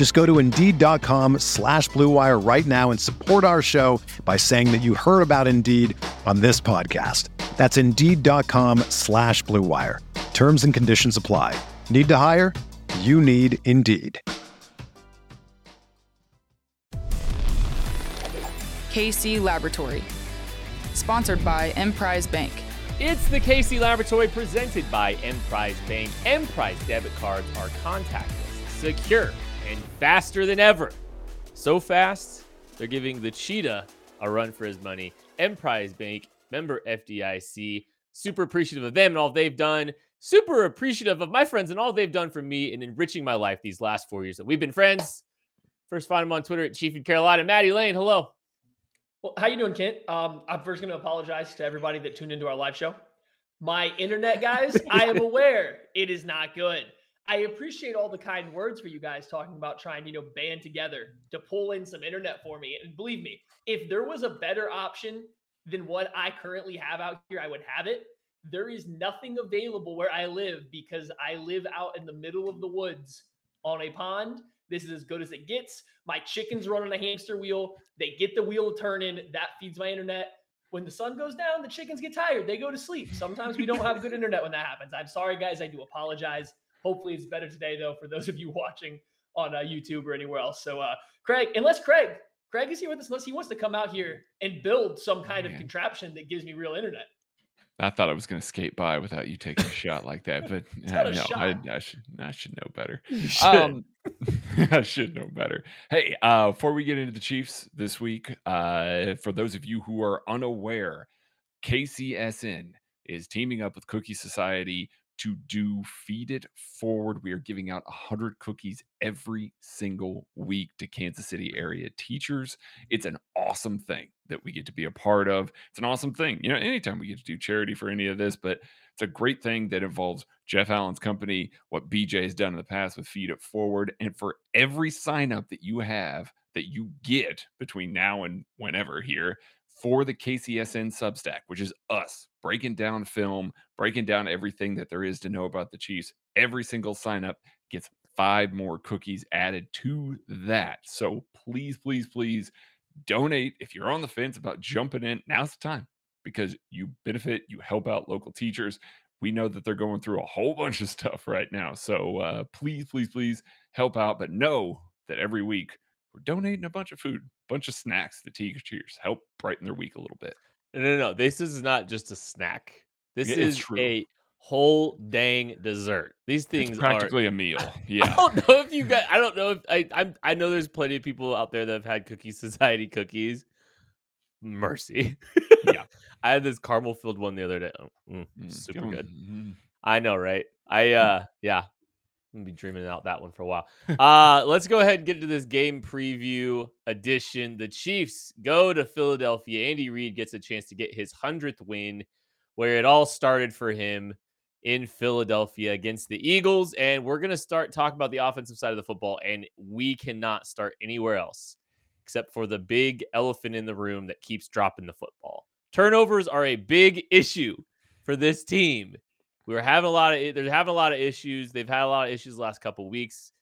Just go to Indeed.com slash BlueWire right now and support our show by saying that you heard about Indeed on this podcast. That's Indeed.com slash BlueWire. Terms and conditions apply. Need to hire? You need Indeed. KC Laboratory. Sponsored by Emprise Bank. It's the KC Laboratory presented by Emprise Bank. Emprise debit cards are contactless, secure, and faster than ever. So fast, they're giving the cheetah a run for his money. Emprise Bank, member FDIC. Super appreciative of them and all they've done. Super appreciative of my friends and all they've done for me in enriching my life these last four years that we've been friends. First, find them on Twitter at Chief in Carolina. Maddie Lane, hello. Well, how you doing, Kent? Um, I'm first going to apologize to everybody that tuned into our live show. My internet guys, I am aware it is not good. I appreciate all the kind words for you guys talking about trying, you know, band together to pull in some internet for me. And believe me, if there was a better option than what I currently have out here, I would have it. There is nothing available where I live because I live out in the middle of the woods on a pond. This is as good as it gets. My chickens run on a hamster wheel. They get the wheel turning. That feeds my internet. When the sun goes down, the chickens get tired. They go to sleep. Sometimes we don't have good internet when that happens. I'm sorry, guys. I do apologize. Hopefully, it's better today, though, for those of you watching on uh, YouTube or anywhere else. So, uh, Craig, unless Craig, Craig is here with us, unless he wants to come out here and build some kind of contraption that gives me real internet. I thought I was going to skate by without you taking a shot like that, but uh, no, I, I, should I should know better. Um, I should know better. Hey, uh, before we get into the Chiefs this week, uh, for those of you who are unaware, KCSN is teaming up with Cookie Society to do Feed It Forward. We are giving out 100 cookies every single week to Kansas City area teachers. It's an awesome thing that we get to be a part of. It's an awesome thing. You know, anytime we get to do charity for any of this, but it's a great thing that involves Jeff Allen's company, what BJ has done in the past with Feed It Forward. And for every sign up that you have that you get between now and whenever here, for the KCSN Substack, which is us breaking down film, breaking down everything that there is to know about the Chiefs. Every single sign up gets five more cookies added to that. So please, please, please donate. If you're on the fence about jumping in, now's the time because you benefit, you help out local teachers. We know that they're going through a whole bunch of stuff right now. So uh, please, please, please help out. But know that every week we're donating a bunch of food, bunch of snacks to teachers, help brighten their week a little bit. No, no, no. This is not just a snack. This it is a whole dang dessert. These things it's practically are, a meal. Yeah. I don't know if you got. I don't know if I. I'm, I know there's plenty of people out there that have had Cookie Society cookies. Mercy. yeah. I had this caramel filled one the other day. Oh, mm, mm, super good. Mm. I know, right? I mm. uh yeah, I'm gonna be dreaming out that one for a while. Uh, let's go ahead and get into this game preview edition. The Chiefs go to Philadelphia. Andy Reid gets a chance to get his hundredth win, where it all started for him in Philadelphia against the Eagles. And we're gonna start talking about the offensive side of the football, and we cannot start anywhere else except for the big elephant in the room that keeps dropping the football. Turnovers are a big issue for this team. We were having a lot of they're having a lot of issues. They've had a lot of issues last couple weeks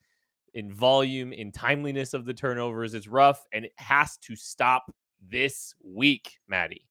in volume, in timeliness of the turnovers. It's rough and it has to stop this week, Maddie.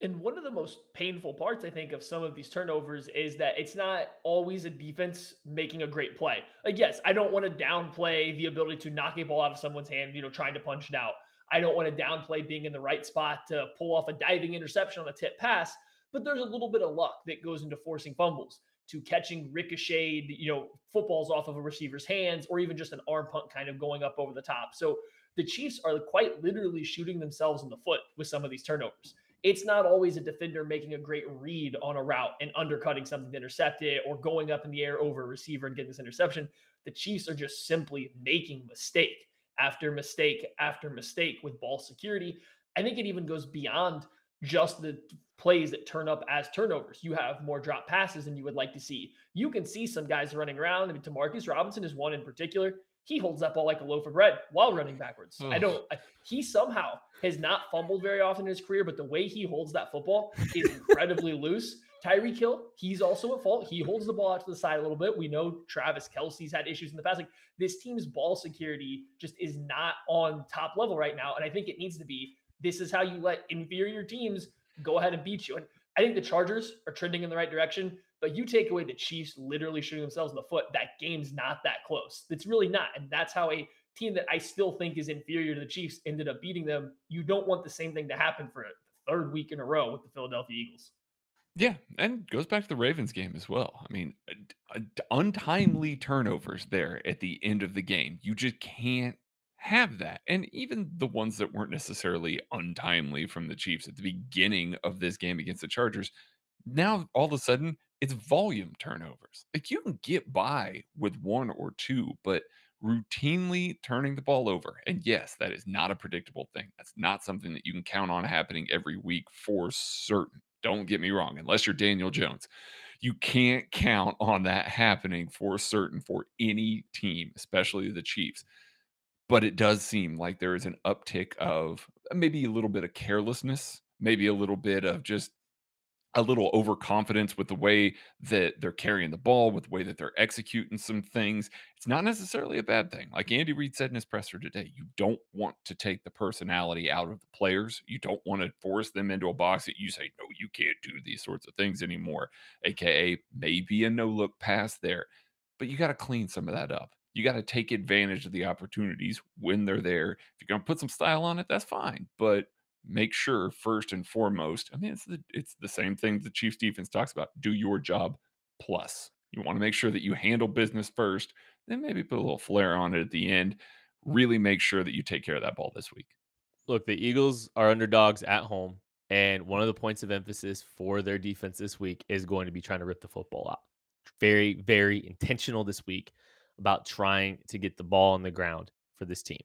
And one of the most painful parts, I think, of some of these turnovers is that it's not always a defense making a great play. Like, yes, I don't want to downplay the ability to knock a ball out of someone's hand, you know, trying to punch it out. I don't want to downplay being in the right spot to pull off a diving interception on a tip pass. But there's a little bit of luck that goes into forcing fumbles to catching ricocheted, you know, footballs off of a receiver's hands or even just an arm punt kind of going up over the top. So the Chiefs are quite literally shooting themselves in the foot with some of these turnovers. It's not always a defender making a great read on a route and undercutting something to intercept it or going up in the air over a receiver and getting this interception. The Chiefs are just simply making mistake after mistake after mistake with ball security. I think it even goes beyond just the plays that turn up as turnovers. You have more drop passes than you would like to see. You can see some guys running around. I mean, Demarcus Robinson is one in particular. He holds that ball like a loaf of bread while running backwards. I don't. He somehow has not fumbled very often in his career, but the way he holds that football is incredibly loose. Tyreek Hill, he's also at fault. He holds the ball out to the side a little bit. We know Travis Kelce's had issues in the past. Like this team's ball security just is not on top level right now. And I think it needs to be. This is how you let inferior teams go ahead and beat you. And I think the Chargers are trending in the right direction, but you take away the Chiefs literally shooting themselves in the foot, that game's not that close. It's really not. And that's how a team that I still think is inferior to the Chiefs ended up beating them. You don't want the same thing to happen for a third week in a row with the Philadelphia Eagles. Yeah, and goes back to the Ravens game as well. I mean, untimely turnovers there at the end of the game. You just can't have that. And even the ones that weren't necessarily untimely from the Chiefs at the beginning of this game against the Chargers, now all of a sudden it's volume turnovers. Like you can get by with one or two, but routinely turning the ball over. And yes, that is not a predictable thing. That's not something that you can count on happening every week for certain. Don't get me wrong, unless you're Daniel Jones. You can't count on that happening for certain for any team, especially the Chiefs but it does seem like there is an uptick of uh, maybe a little bit of carelessness, maybe a little bit of just a little overconfidence with the way that they're carrying the ball, with the way that they're executing some things. It's not necessarily a bad thing. Like Andy Reid said in his presser today, you don't want to take the personality out of the players. You don't want to force them into a box that you say, no, you can't do these sorts of things anymore, aka maybe a no look pass there. But you got to clean some of that up you got to take advantage of the opportunities when they're there. If you're going to put some style on it, that's fine. But make sure first and foremost, I mean, it's the it's the same thing the Chiefs defense talks about. Do your job plus. You want to make sure that you handle business first, then maybe put a little flair on it at the end. Really make sure that you take care of that ball this week. Look, the Eagles are underdogs at home. And one of the points of emphasis for their defense this week is going to be trying to rip the football out. Very, very intentional this week about trying to get the ball on the ground for this team.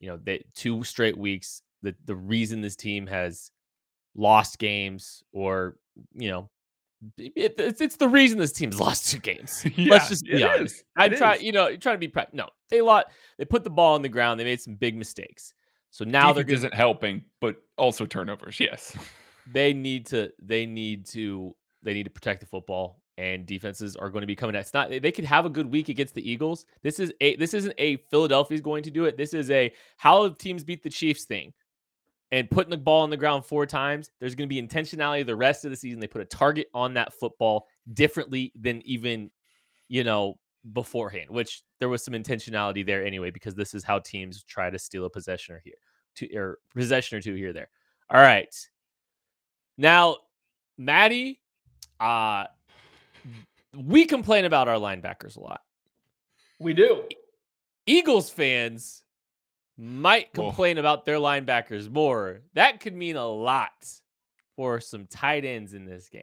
You know, that two straight weeks, the the reason this team has lost games or, you know, it, it's, it's the reason this team's lost two games. yeah, Let's just be honest. I try, you know, trying to be prep. No, they lot they put the ball on the ground. They made some big mistakes. So now they're isn't helping, but also turnovers. Yes, they need to. They need to. They need to protect the football and defenses are going to be coming at. It's not they could have a good week against the Eagles. This is a this isn't a Philadelphia's going to do it. This is a how teams beat the Chiefs thing. And putting the ball on the ground four times, there's going to be intentionality the rest of the season. They put a target on that football differently than even, you know, beforehand, which there was some intentionality there anyway, because this is how teams try to steal a possession or here, to or possession or two here there. All right. Now, Maddie, uh, we complain about our linebackers a lot. We do. Eagles fans might complain oh. about their linebackers more. That could mean a lot for some tight ends in this game.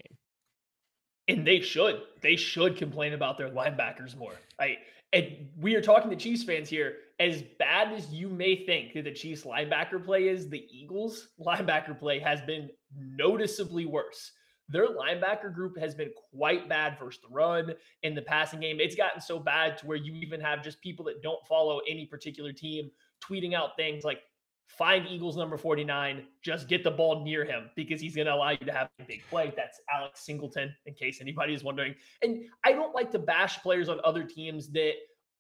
And they should. They should complain about their linebackers more. I and we are talking to Chiefs fans here. As bad as you may think that the Chiefs linebacker play is, the Eagles linebacker play has been noticeably worse their linebacker group has been quite bad versus the run in the passing game. It's gotten so bad to where you even have just people that don't follow any particular team tweeting out things like find Eagles number 49, just get the ball near him because he's going to allow you to have a big play. That's Alex Singleton, in case anybody is wondering. And I don't like to bash players on other teams that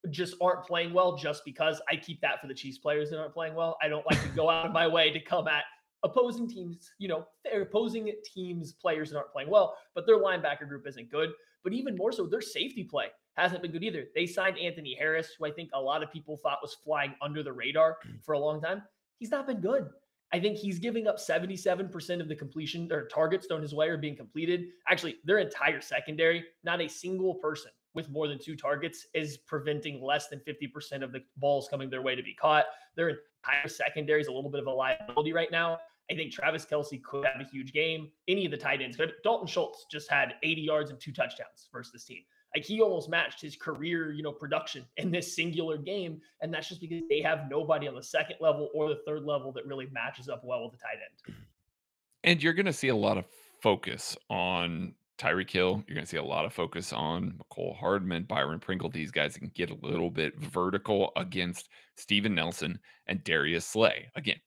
just aren't playing well just because I keep that for the Chiefs players that aren't playing well. I don't like to go out of my way to come at opposing teams, you know, they're opposing teams players that aren't playing well, but their linebacker group isn't good. But even more so, their safety play hasn't been good either. They signed Anthony Harris, who I think a lot of people thought was flying under the radar mm. for a long time. He's not been good. I think he's giving up 77% of the completion or targets thrown his way are being completed. Actually, their entire secondary, not a single person with more than two targets is preventing less than 50% of the balls coming their way to be caught. Their entire secondary is a little bit of a liability right now. I think Travis Kelce could have a huge game. Any of the tight ends could. Dalton Schultz just had 80 yards and two touchdowns versus this team. Like he almost matched his career, you know, production in this singular game. And that's just because they have nobody on the second level or the third level that really matches up well with the tight end. And you're going to see a lot of focus on Tyreek Hill. You're going to see a lot of focus on Mecole Hardman, Byron Pringle. These guys can get a little bit vertical against Steven Nelson and Darius Slay. Again,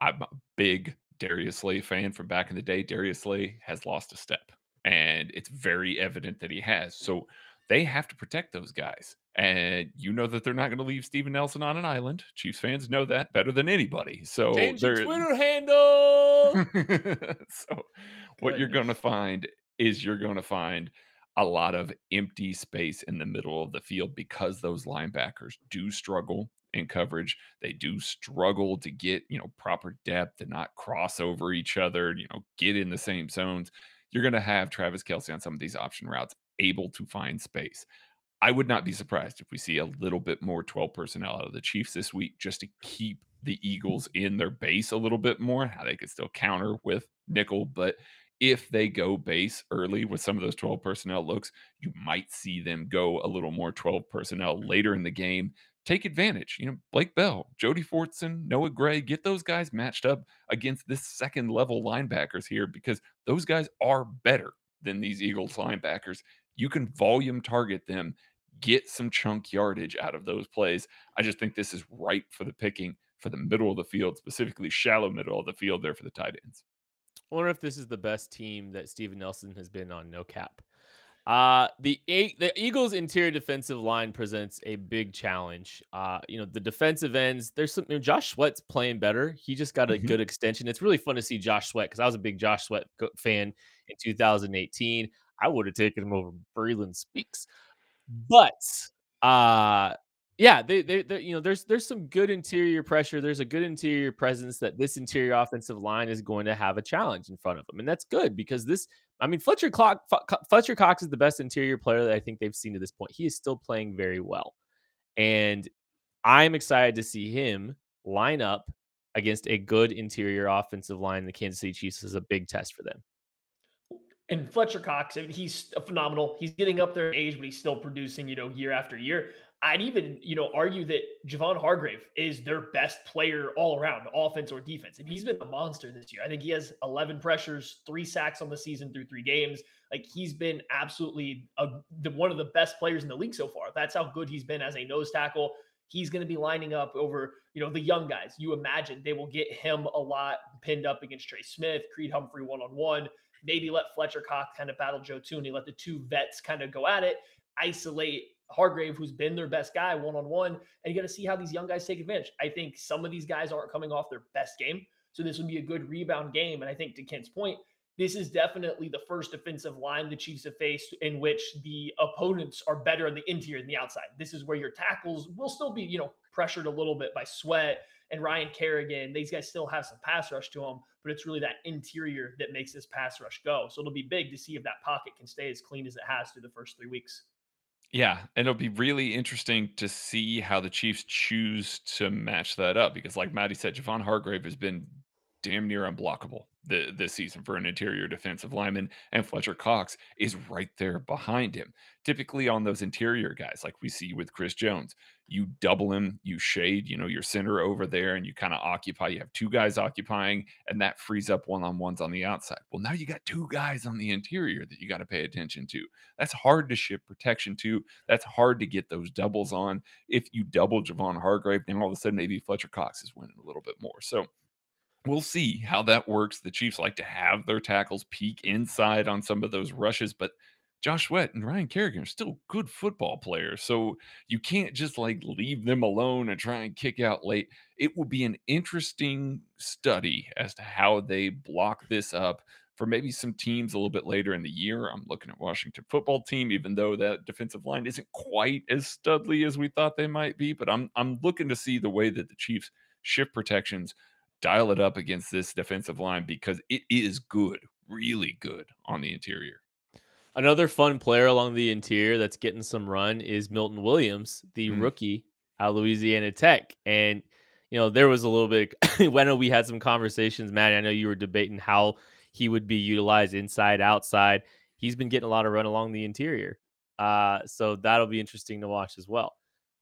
I'm a big Darius Slay fan from back in the day. Darius Slay has lost a step, and it's very evident that he has. So they have to protect those guys. And you know that they're not going to leave Steven Nelson on an island. Chiefs fans know that better than anybody. So Change Twitter handle. so what you're going to find is you're going to find a lot of empty space in the middle of the field because those linebackers do struggle in coverage. They do struggle to get, you know, proper depth and not cross over each other, you know, get in the same zones. You're going to have Travis Kelce on some of these option routes able to find space. I would not be surprised if we see a little bit more 12 personnel out of the Chiefs this week just to keep the Eagles in their base a little bit more. How they could still counter with nickel, but if they go base early with some of those 12 personnel looks, you might see them go a little more 12 personnel later in the game. Take advantage. You know, Blake Bell, Jody Fortson, Noah Gray, get those guys matched up against this second level linebackers here because those guys are better than these Eagles linebackers. You can volume target them, get some chunk yardage out of those plays. I just think this is ripe for the picking for the middle of the field, specifically shallow middle of the field there for the tight ends. I wonder if this is the best team that Steven Nelson has been on no cap. Uh, the the Eagles' interior defensive line presents a big challenge. Uh, you know, the defensive ends. There's some. You know, Josh Sweat's playing better. He just got a mm-hmm. good extension. It's really fun to see Josh Sweat because I was a big Josh Sweat fan in 2018. I would have taken him over Breeland Speaks, but uh, yeah, they, they, they, you know, there's there's some good interior pressure. There's a good interior presence that this interior offensive line is going to have a challenge in front of them, and that's good because this. I mean, Fletcher Clock, Fletcher Cox is the best interior player that I think they've seen to this point. He is still playing very well, and I'm excited to see him line up against a good interior offensive line. The Kansas City Chiefs is a big test for them. And Fletcher Cox, I mean, he's phenomenal. He's getting up there in age, but he's still producing, you know, year after year. I'd even, you know, argue that Javon Hargrave is their best player all around, offense or defense. And he's been a monster this year. I think he has 11 pressures, three sacks on the season through three games. Like he's been absolutely a, the, one of the best players in the league so far. That's how good he's been as a nose tackle. He's going to be lining up over, you know, the young guys. You imagine they will get him a lot pinned up against Trey Smith, Creed Humphrey one on one. Maybe let Fletcher Cox kind of battle Joe Thuney, let the two vets kind of go at it, isolate Hargrave, who's been their best guy one on one, and you got to see how these young guys take advantage. I think some of these guys aren't coming off their best game, so this would be a good rebound game. And I think to Kent's point, this is definitely the first defensive line the Chiefs have faced in which the opponents are better on the interior than the outside. This is where your tackles will still be, you know, pressured a little bit by Sweat and Ryan Kerrigan. These guys still have some pass rush to them, but it's really that interior that makes this pass rush go. So it'll be big to see if that pocket can stay as clean as it has through the first three weeks. Yeah, and it'll be really interesting to see how the Chiefs choose to match that up because, like Maddie said, Javon Hargrave has been damn near unblockable the, this season for an interior defensive lineman, and Fletcher Cox is right there behind him. Typically, on those interior guys, like we see with Chris Jones, you double him, you shade, you know, your center over there, and you kind of occupy. You have two guys occupying, and that frees up one on ones on the outside. Well, now you got two guys on the interior that you got to pay attention to. That's hard to ship protection to. That's hard to get those doubles on. If you double Javon Hargrave, then all of a sudden maybe Fletcher Cox is winning a little bit more. So we'll see how that works. The Chiefs like to have their tackles peek inside on some of those rushes, but Josh Sweat and Ryan Kerrigan are still good football players. So you can't just like leave them alone and try and kick out late. It will be an interesting study as to how they block this up for maybe some teams a little bit later in the year. I'm looking at Washington football team, even though that defensive line isn't quite as studly as we thought they might be. But I'm I'm looking to see the way that the Chiefs shift protections dial it up against this defensive line because it is good, really good on the interior. Another fun player along the interior that's getting some run is Milton Williams, the mm. rookie at Louisiana Tech. And, you know, there was a little bit, when we had some conversations, Matt, I know you were debating how he would be utilized inside, outside. He's been getting a lot of run along the interior. Uh, so that'll be interesting to watch as well.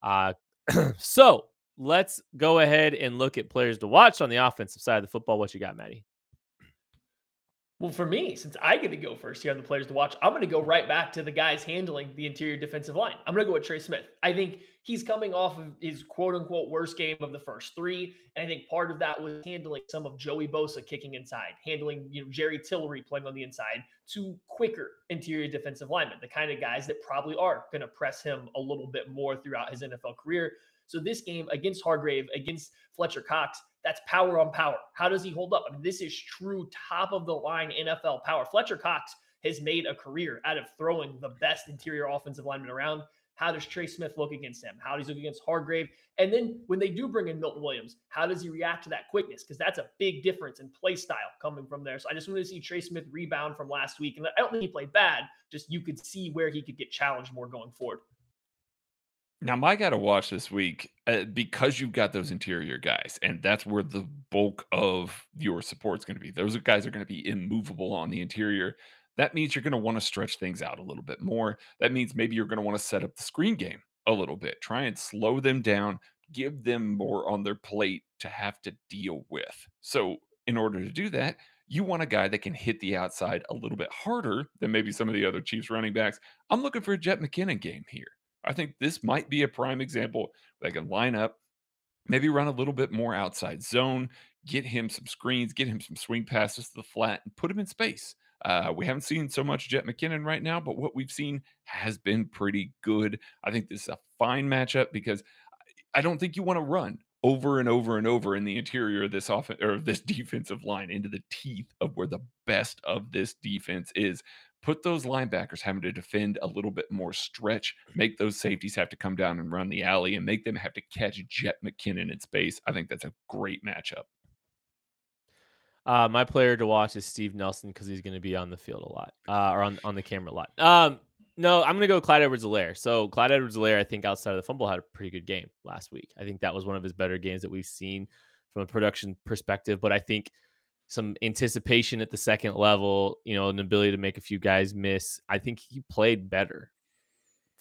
Uh, so let's go ahead and look at players to watch on the offensive side of the football. What you got, Maddie? Well, for me, since I get to go first here on the players to watch, I'm going to go right back to the guys handling the interior defensive line. I'm going to go with Trey Smith. I think he's coming off of his quote unquote worst game of the first three. And I think part of that was handling some of Joey Bosa kicking inside, handling, you know, Jerry Tillery playing on the inside to quicker interior defensive linemen, the kind of guys that probably are going to press him a little bit more throughout his NFL career. So this game against Hargrave, against Fletcher Cox, that's power on power. How does he hold up? I mean, this is true top of the line NFL power. Fletcher Cox has made a career out of throwing the best interior offensive lineman around. How does Trey Smith look against him? How does he look against Hargrave? And then when they do bring in Milton Williams, how does he react to that quickness? Because that's a big difference in play style coming from there. So I just wanted to see Trey Smith rebound from last week. And I don't think he played bad, just you could see where he could get challenged more going forward. Now, my got to watch this week uh, because you've got those interior guys, and that's where the bulk of your support is going to be. Those guys are going to be immovable on the interior. That means you're going to want to stretch things out a little bit more. That means maybe you're going to want to set up the screen game a little bit, try and slow them down, give them more on their plate to have to deal with. So, in order to do that, you want a guy that can hit the outside a little bit harder than maybe some of the other Chiefs running backs. I'm looking for a Jet McKinnon game here. I think this might be a prime example. They can line up, maybe run a little bit more outside zone, get him some screens, get him some swing passes to the flat, and put him in space. Uh, we haven't seen so much Jet McKinnon right now, but what we've seen has been pretty good. I think this is a fine matchup because I don't think you want to run over and over and over in the interior of this offense or this defensive line into the teeth of where the best of this defense is put those linebackers having to defend a little bit more stretch, make those safeties have to come down and run the alley, and make them have to catch Jet McKinnon in space. I think that's a great matchup. Uh, my player to watch is Steve Nelson because he's going to be on the field a lot uh, or on, on the camera a lot. Um, no, I'm going to go Clyde Edwards-Helaire. So Clyde Edwards-Helaire, I think outside of the fumble, had a pretty good game last week. I think that was one of his better games that we've seen from a production perspective. But I think – some anticipation at the second level, you know, an ability to make a few guys miss. I think he played better,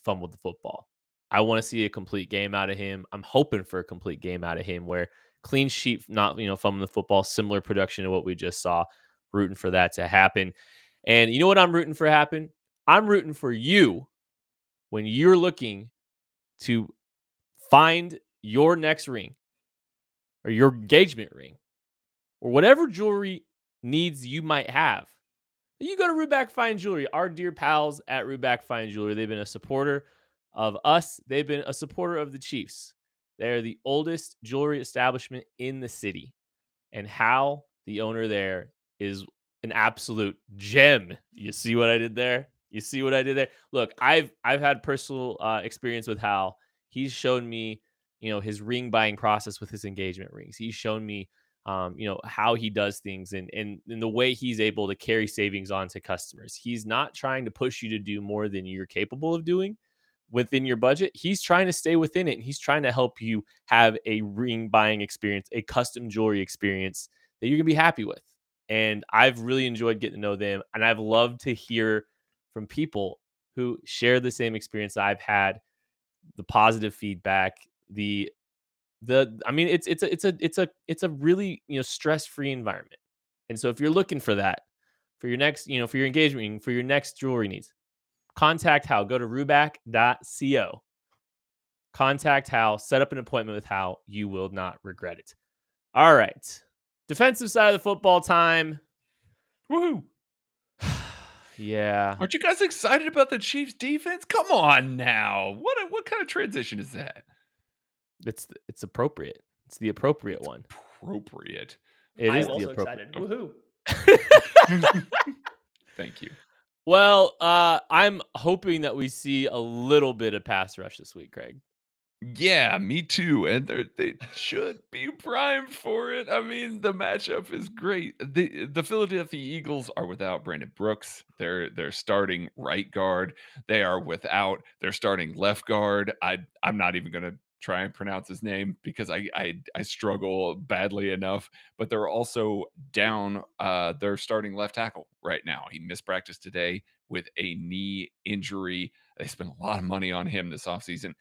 fumbled the football. I want to see a complete game out of him. I'm hoping for a complete game out of him where clean sheet, not, you know, fumbling the football, similar production to what we just saw. Rooting for that to happen. And you know what I'm rooting for happen? I'm rooting for you when you're looking to find your next ring or your engagement ring or whatever jewelry needs you might have, you go to Ruback Fine Jewelry, our dear pals at Ruback Fine Jewelry. They've been a supporter of us, they've been a supporter of the Chiefs. They're the oldest jewelry establishment in the city. And Hal, the owner there, is an absolute gem. You see what I did there? You see what I did there? Look, I've I've had personal uh, experience with Hal. He's shown me, you know, his ring buying process with his engagement rings. He's shown me um, you know how he does things and, and and the way he's able to carry savings on to customers. He's not trying to push you to do more than you're capable of doing within your budget. He's trying to stay within it and he's trying to help you have a ring buying experience a custom jewelry experience that you're gonna be happy with. And i've really enjoyed getting to know them and i've loved to hear from people who share the same experience i've had the positive feedback the the I mean it's it's a it's a it's a it's a really you know stress-free environment. And so if you're looking for that for your next, you know, for your engagement, for your next jewelry needs, contact Hal. Go to ruback.co. Contact Hal, set up an appointment with Hal. You will not regret it. All right. Defensive side of the football time. Woohoo. yeah. Aren't you guys excited about the Chiefs defense? Come on now. What a, what kind of transition is that? It's it's appropriate. It's the appropriate one. Appropriate. It I'm is also the appropriate. excited. Woohoo! Thank you. Well, uh, I'm hoping that we see a little bit of pass rush this week, Craig. Yeah, me too. And they they should be primed for it. I mean, the matchup is great. The the Philadelphia Eagles are without Brandon Brooks. They're they're starting right guard. They are without They're starting left guard. I I'm not even gonna try and pronounce his name because I I, I struggle badly enough. But they're also down uh their starting left tackle right now. He missed practice today with a knee injury. They spent a lot of money on him this offseason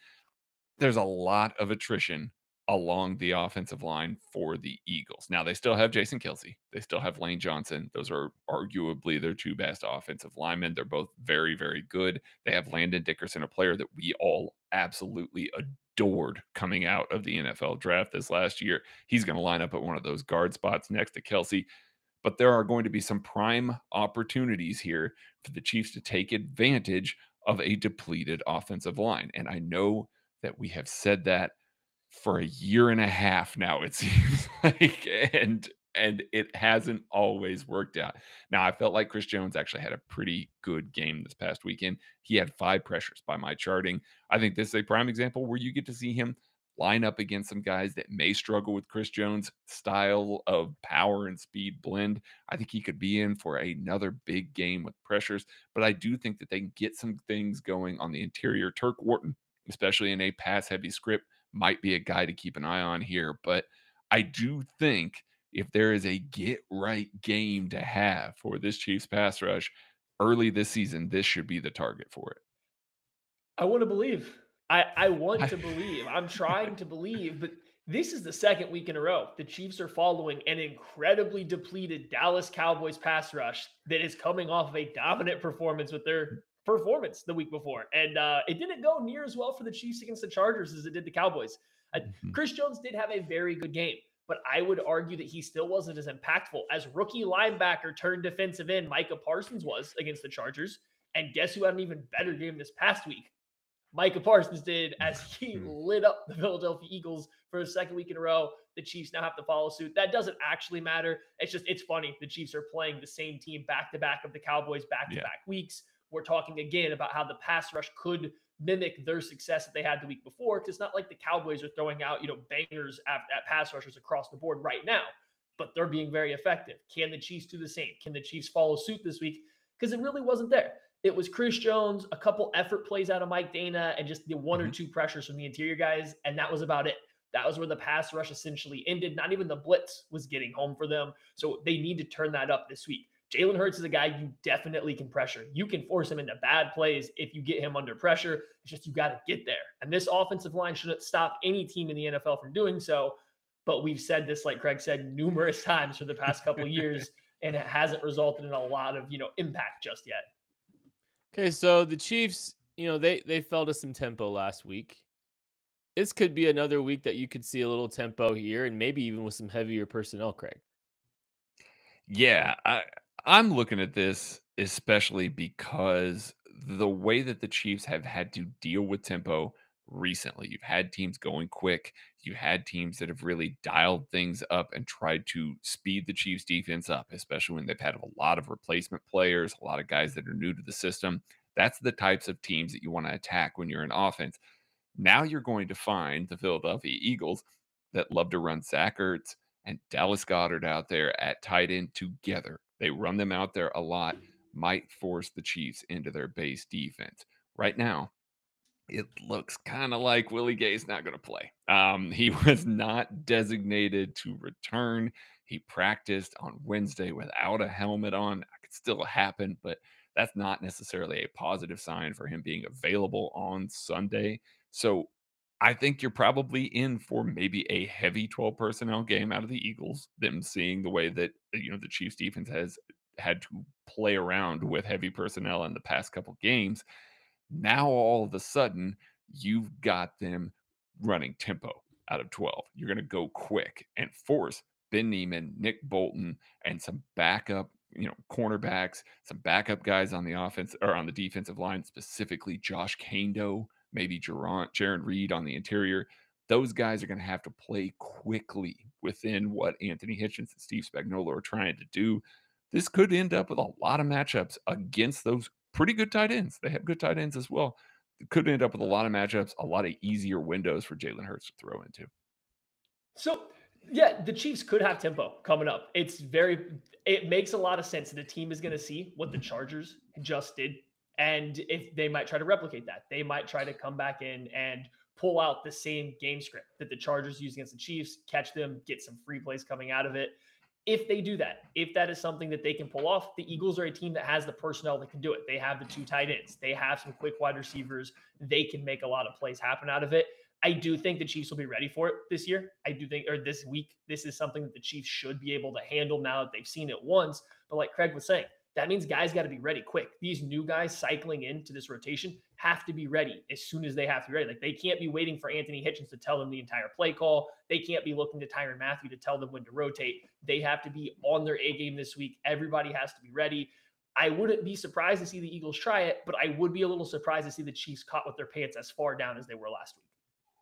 there's a lot of attrition along the offensive line for the Eagles. Now they still have Jason Kelce. They still have Lane Johnson. Those are arguably their two best offensive linemen. They're both very, very good. They have Landon Dickerson, a player that we all absolutely adored coming out of the NFL draft this last year. He's going to line up at one of those guard spots next to Kelce. But there are going to be some prime opportunities here for the Chiefs to take advantage of a depleted offensive line. And I know that we have said that for a year and a half now it seems like and and it hasn't always worked out. Now I felt like Chris Jones actually had a pretty good game this past weekend. He had five pressures by my charting. I think this is a prime example where you get to see him line up against some guys that may struggle with Chris Jones' style of power and speed blend. I think he could be in for another big game with pressures, but I do think that they can get some things going on the interior. Turk Wharton especially in a pass heavy script, might be a guy to keep an eye on here. But I do think if there is a get right game to have for this Chiefs pass rush early this season, this should be the target for it. I want to believe. I, I want to believe. I'm trying to believe, but this is the second week in a row. The Chiefs are following an incredibly depleted Dallas Cowboys pass rush that is coming off of a dominant performance with their performance the week before. And uh, it didn't go near as well for the Chiefs against the Chargers as it did the Cowboys. Uh. Chris Jones did have a very good game, but I would argue that he still wasn't as impactful as rookie linebacker turned defensive end Micah Parsons was against the Chargers. And guess who had an even better game this past week? Micah Parsons did as he mm-hmm. lit up the Philadelphia Eagles for a second week in a row. The Chiefs now have to follow suit. That doesn't actually matter. It's just, it's funny. The Chiefs are playing the same team back to back of the Cowboys back to back weeks we're talking again about how the pass rush could mimic their success that they had the week before. Because it's not like the Cowboys are throwing out, you know, bangers at, at pass rushers across the board right now, but they're being very effective. Can the Chiefs do the same? Can the Chiefs follow suit this week? Because it really wasn't there. It was Chris Jones, a couple effort plays out of Mike Danna, and just the one mm-hmm. or two pressures from the interior guys. And that was about it. That was where the pass rush essentially ended. Not even the blitz was getting home for them. So they need to turn that up this week. Jalen Hurts is a guy you definitely can pressure. You can force him into bad plays if you get him under pressure. It's just you got to get there. And this offensive line shouldn't stop any team in the NFL from doing so. But we've said this, like Craig said, numerous times for the past couple of years, and it hasn't resulted in a lot of you know impact just yet. Okay, so the Chiefs, you know, they they fell to some tempo last week. This could be another week that you could see a little tempo here, and maybe even with some heavier personnel, Craig. Yeah, I I'm looking at this especially because the way that the Chiefs have had to deal with tempo recently. You've had teams going quick. You had teams that have really dialed things up and tried to speed the Chiefs defense up, especially when they've had a lot of replacement players, a lot of guys that are new to the system. That's the types of teams that you want to attack when you're in offense. Now you're going to find the Philadelphia Eagles that love to run Zach Ertz and Dallas Goedert out there at tight end together. They run them out there a lot, might force the Chiefs into their base defense. Right now, it looks kind of like Willie Gay's not going to play. Um, he was not designated to return. He practiced on Wednesday without a helmet on. It could still happen, but that's not necessarily a positive sign for him being available on Sunday. So I think you're probably in for maybe a heavy 12 personnel game out of the Eagles, them seeing the way that uh, you know the Chiefs defense has had to play around with heavy personnel in the past couple games. Now all of a sudden, you've got them running tempo out of 12. You're going to go quick and force Ben Niemann, Nick Bolton, and some backup, you know, cornerbacks, some backup guys on the offense or on the defensive line, specifically Josh Kaindoh maybe Jarrett, Jarran Reed on the interior. Those guys are going to have to play quickly within what Anthony Hitchens and Steve Spagnuolo are trying to do. This could end up with a lot of matchups against those pretty good tight ends. They have good tight ends as well. It could end up with a lot of matchups, a lot of easier windows for Jalen Hurts to throw into. So yeah, the Chiefs could have tempo coming up. It's very it makes a lot of sense. The team is going to see what the mm-hmm. Chargers just did. And if they might try to replicate that, they might try to come back in and pull out the same game script that the Chargers use against the Chiefs, catch them, get some free plays coming out of it. If they do that, if that is something that they can pull off, the Eagles are a team that has the personnel that can do it. They have the two tight ends, they have some quick wide receivers. They can make a lot of plays happen out of it. I do think the Chiefs will be ready for it this year. I do think, or this week, this is something that the Chiefs should be able to handle now that they've seen it once. But like Craig was saying, that means guys got to be ready quick. These new guys cycling into this rotation have to be ready as soon as they have to be ready. Like they can't be waiting for Anthony Hitchens to tell them the entire play call. They can't be looking to Tyrann Mathieu to tell them when to rotate. They have to be on their A game this week. Everybody has to be ready. I wouldn't be surprised to see the Eagles try it, but I would be a little surprised to see the Chiefs caught with their pants as far down as they were last week.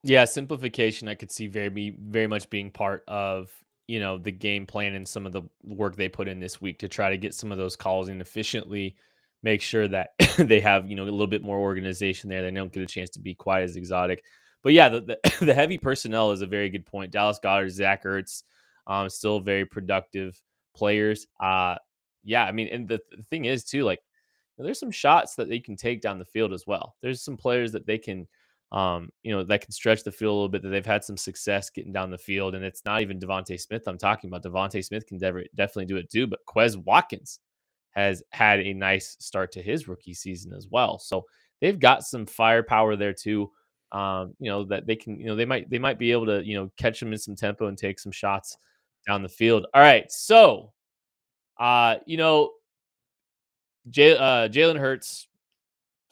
Yeah, simplification I could see very very much being part of you know the game plan and some of the work they put in this week to try to get some of those calls in efficiently make sure that they have you know a little bit more organization there. They don't get a chance to be quite as exotic. But yeah the, the, the heavy personnel is a very good point. Dallas goedert zach ertz um, still very productive players. Uh yeah i mean and the, the thing is too like there's some shots that they can take down the field as well. There's some players that they can um, you know, that can stretch the field a little bit, that they've had some success getting down the field. And it's not even DeVonta Smith I'm talking about. DeVonta Smith can definitely do it too, but Quez Watkins has had a nice start to his rookie season as well. So they've got some firepower there too. Um, you know, that they can, you know, they might they might be able to, you know, catch them in some tempo and take some shots down the field. All right. So uh, you know, uh, Jalen Hurts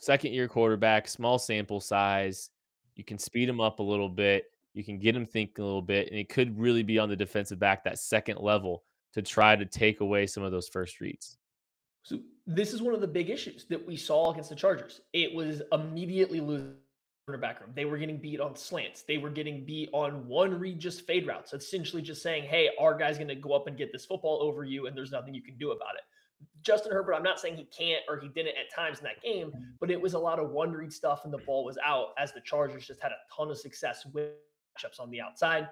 second year quarterback, small sample size. You can speed him up a little bit. You can get him thinking a little bit, and it could really be on the defensive back, that second level, to try to take away some of those first reads. So this is one of the big issues that we saw against the Chargers. It was immediately losing cornerback room. They were getting beat on slants. They were getting beat on one read, just fade routes. Essentially, just saying, "Hey, our guy's going to go up and get this football over you, and there's nothing you can do about it." Justin Herbert, I'm not saying he can't or he didn't at times in that game, mm-hmm. but it was a lot of one read stuff and the ball was out as the Chargers just had a ton of success with matchups on the outside.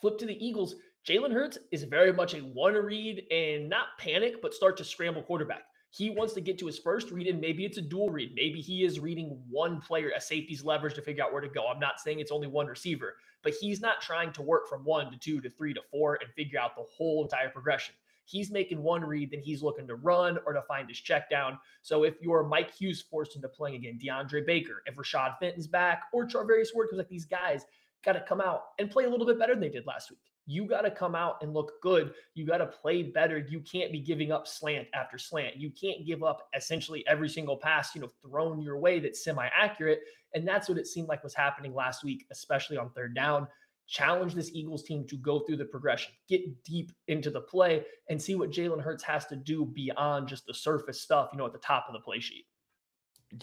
Flip to the Eagles. Jalen Hurts is very much a one read and not panic, but start to scramble quarterback. He wants to get to his first read, and maybe it's a dual read. Maybe he is reading one player, a safety's leverage to figure out where to go. I'm not saying it's only one receiver, but he's not trying to work from one to two to three to four and figure out the whole entire progression he's making one read, then he's looking to run or to find his check down. So if you're Mike Hughes forced into playing again, DeAndre Baker, if Rashad Fenton's back, or Charvarius Ward, because like these guys got to come out and play a little bit better than they did last week. You got to come out and look good. You got to play better. You can't be giving up slant after slant. You can't give up essentially every single pass, you know, thrown your way that's semi accurate. And that's what it seemed like was happening last week, especially on third down challenge this Eagles team to go through the progression, get deep into the play, and see what Jalen Hurts has to do beyond just the surface stuff, you know, at the top of the play sheet.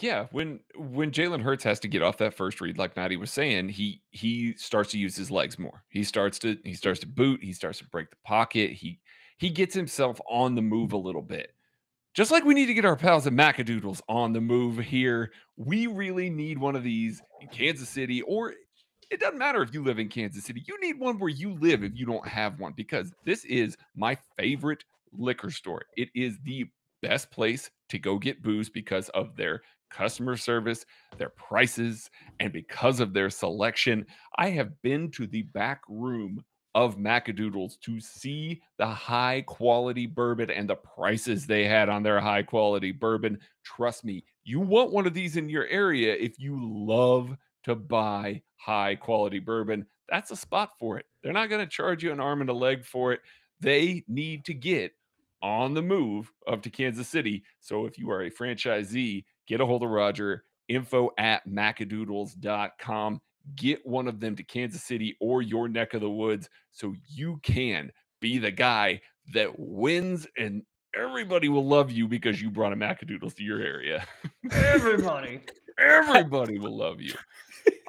Yeah, when when Jalen Hurts has to get off that first read, like Maddie was saying, he he starts to use his legs more. He starts to he starts to boot. He starts to break the pocket. He he gets himself on the move a little bit. Just like we need to get our pals at Macadoodles on the move here, we really need one of these in Kansas City or it doesn't matter if you live in Kansas City. You need one where you live if you don't have one, because this is my favorite liquor store. It is the best place to go get booze because of their customer service, their prices, and because of their selection. I have been to the back room of Macadoodles to see the high quality bourbon and the prices they had on their high quality bourbon. Trust me, you want one of these in your area if you love to buy high quality bourbon, that's a spot for it. They're not going to charge you an arm and a leg for it. They need to get on the move up to Kansas City. So if you are a franchisee, get a hold of Roger, info at macadoodles.com. Get one of them to Kansas City or your neck of the woods so you can be the guy that wins and everybody will love you because you brought a macadoodles to your area. Everybody. everybody will love you.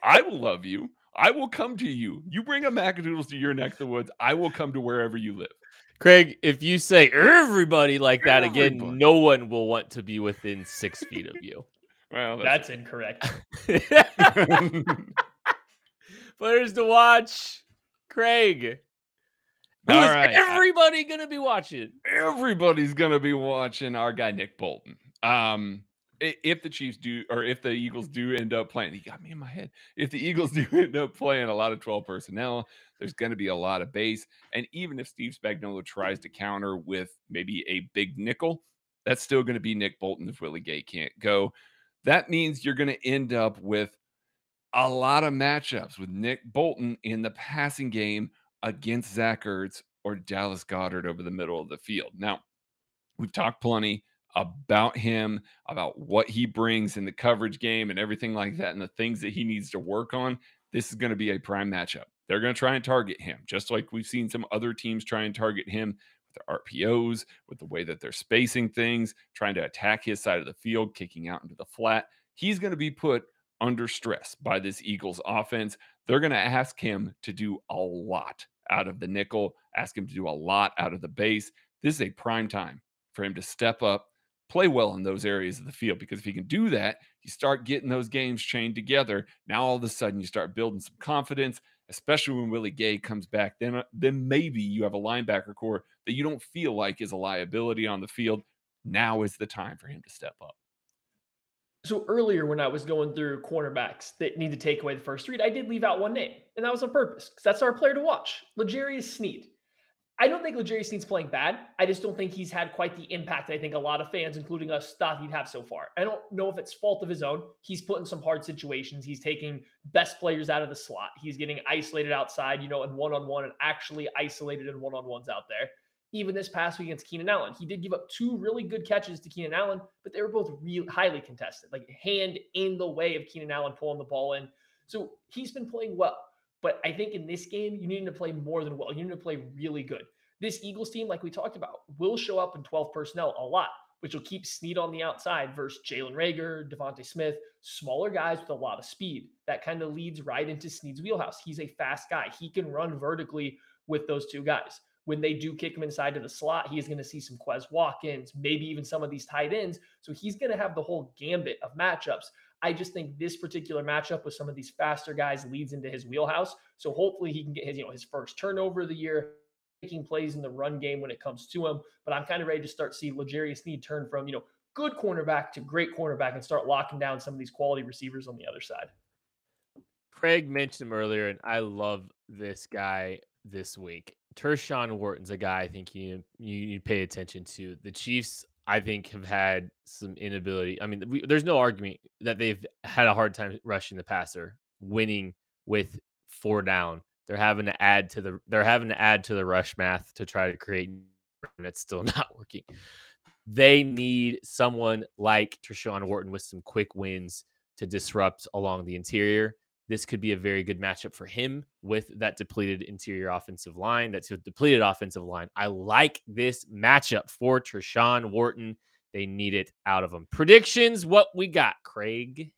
I will love you. I will come to you. You bring a Macadoodles to your neck of the woods. I will come to wherever you live. Craig, if you say everybody like that everybody. again, no one will want to be within six feet of you. Well, that's, that's incorrect. Players to watch, Craig. Who All right. everybody gonna be watching? Everybody's gonna be watching our guy Nick Bolton. Um, if the Chiefs do, or if the Eagles do end up playing, he got me in my head. If the Eagles do end up playing a lot of 12 personnel, there's going to be a lot of base. And even if Steve Spagnuolo tries to counter with maybe a big nickel, that's still going to be Nick Bolton if Willie Gay can't go. That means you're going to end up with a lot of matchups with Nick Bolton in the passing game against Zach Ertz or Dallas Goedert over the middle of the field. Now, we've talked plenty about him, about what he brings in the coverage game and everything like that, and the things that he needs to work on. This is going to be a prime matchup. They're going to try and target him, just like we've seen some other teams try and target him with their RPOs, with the way that they're spacing things, trying to attack his side of the field, kicking out into the flat. He's going to be put under stress by this Eagles offense. They're going to ask him to do a lot out of the nickel, ask him to do a lot out of the base. This is a prime time for him to step up play well in those areas of the field because if he can do that, you start getting those games chained together. Now all of a sudden you start building some confidence, especially when Willie Gay comes back. Then uh, then maybe you have a linebacker core that you don't feel like is a liability on the field. Now is the time for him to step up. So earlier when I was going through cornerbacks that need to take away the first read, I did leave out one name, and that was on purpose because that's our player to watch, L'Jarius Sneed. I don't think Sneed's playing bad. I just don't think he's had quite the impact I think a lot of fans, including us, thought he'd have so far. I don't know if it's fault of his own. He's put in some hard situations. He's taking best players out of the slot. He's getting isolated outside, you know, and one on one, and actually isolated in one on ones out there. Even this past week against Keenan Allen, he did give up two really good catches to Keenan Allen, but they were both really highly contested, like hand in the way of Keenan Allen pulling the ball in. So he's been playing well. But I think in this game, you need to play more than well. You need to play really good. This Eagles team, like we talked about, will show up in 12 personnel a lot, which will keep Sneed on the outside versus Jalen Reagor, DeVonta Smith, smaller guys with a lot of speed. That kind of leads right into Sneed's wheelhouse. He's a fast guy. He can run vertically with those two guys. When they do kick him inside to the slot, he is going to see some Quez Watkins, maybe even some of these tight ends. So he's going to have the whole gambit of matchups. I just think this particular matchup with some of these faster guys leads into his wheelhouse. So hopefully he can get his, you know, his first turnover of the year, making plays in the run game when it comes to him. But I'm kind of ready to start see L'Jarius Sneed turn from, you know, good cornerback to great cornerback and start locking down some of these quality receivers on the other side. Craig mentioned him earlier, and I love this guy this week. Tershawn Wharton's a guy I think you you, you pay attention to. The Chiefs I think have had some inability. I mean, we, there's no argument that they've had a hard time rushing the passer, winning with four down. They're having to add to the they're having to add to the rush math to try to create, and it's still not working. They need someone like Tershawn Wharton with some quick wins to disrupt along the interior. This could be a very good matchup for him with that depleted interior offensive line. That's a depleted offensive line. I like this matchup for Tershawn Wharton. They need it out of him. Predictions, what we got, Craig?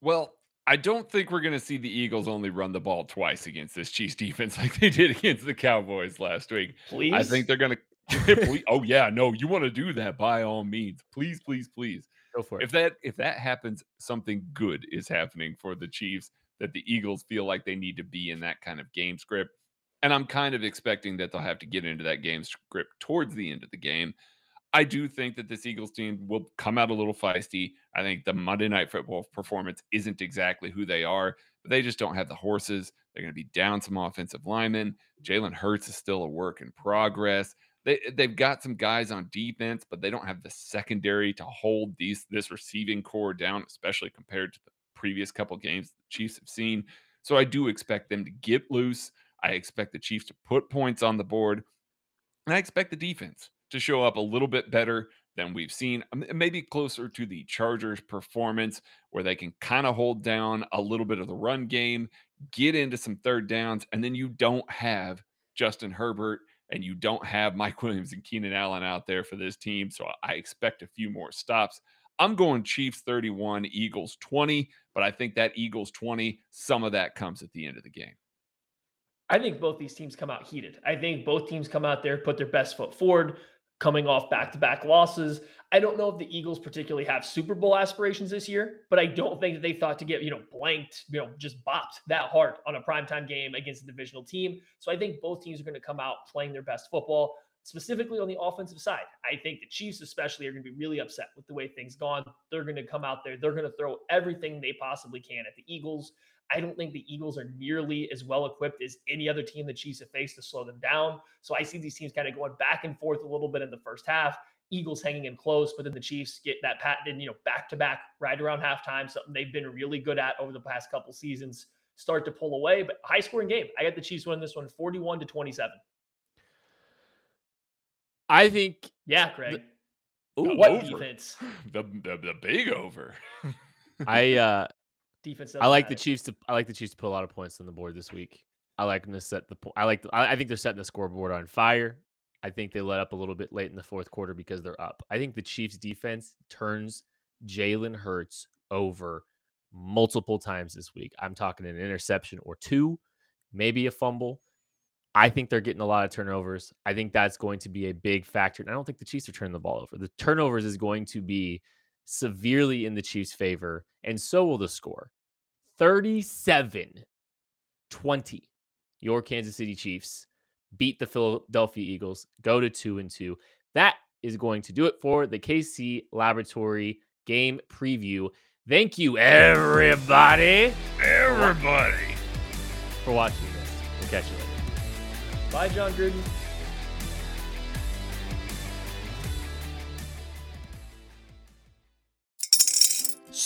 Well, I don't think we're going to see the Eagles only run the ball twice against this Chiefs defense like they did against the Cowboys last week. Please. I think they're going to. oh yeah, no, you want to do that by all means. Please, please, please. Go for it. If that if that happens, something good is happening for the Chiefs that the Eagles feel like they need to be in that kind of game script. And I'm kind of expecting that they'll have to get into that game script towards the end of the game. I do think that this Eagles team will come out a little feisty. I think the Monday night football performance isn't exactly who they are, but they just don't have the horses. They're going to be down some offensive linemen. Jalen Hurts is still a work in progress. They they've got some guys on defense, but they don't have the secondary to hold these this receiving core down, especially compared to the previous couple games the Chiefs have seen. So I do expect them to get loose. I expect the Chiefs to put points on the board. And I expect the defense to show up a little bit better than we've seen, um, maybe closer to the Chargers' performance, where they can kind of hold down a little bit of the run game, get into some third downs, and then you don't have Justin Herbert and you don't have Mike Williams and Keenan Allen out there for this team. So I expect a few more stops. I'm going Chiefs 31, Eagles 20, but I think that Eagles 20, some of that comes at the end of the game. I think both these teams come out heated. I think both teams come out there, put their best foot forward. coming off back to back losses. I don't know if the Eagles particularly have Super Bowl aspirations this year, but I don't think that they thought to get, you know, blanked, you know, just bopped that hard on a primetime game against a divisional team. So I think both teams are going to come out playing their best football, specifically on the offensive side. I think the Chiefs, especially, are going to be really upset with the way things gone. They're going to come out there, they're going to throw everything they possibly can at the Eagles. I don't think the Eagles are nearly as well equipped as any other team the Chiefs have faced to slow them down. So I see these teams kind of going back and forth a little bit in the first half. Eagles hanging in close, but then the Chiefs get that patented, you know, back to back right around halftime, something they've been really good at over the past couple seasons. Start to pull away, but high scoring game. I got the Chiefs winning this one 41 to 27. I think, yeah, Craig. The, ooh, what over. defense? The, the the big over. I uh defense. I like the Chiefs to I like the Chiefs to put a lot of points on the board this week. I like them to set the I like I, I think they're setting the scoreboard on fire. I think they let up a little bit late in the fourth quarter because they're up. I think the Chiefs defense turns Jalen Hurts over multiple times this week. I'm talking an interception or two, maybe a fumble. I think they're getting a lot of turnovers. I think that's going to be a big factor. And I don't think the Chiefs are turning the ball over. The turnovers is going to be severely in the Chiefs' favor, and so will the score 37 20. Your Kansas City Chiefs beat the Philadelphia Eagles, go to two and two. That is going to do it for the KC Laboratory game preview. Thank you, everybody. Everybody. For watching this. We'll catch you later. Bye, John Gruden.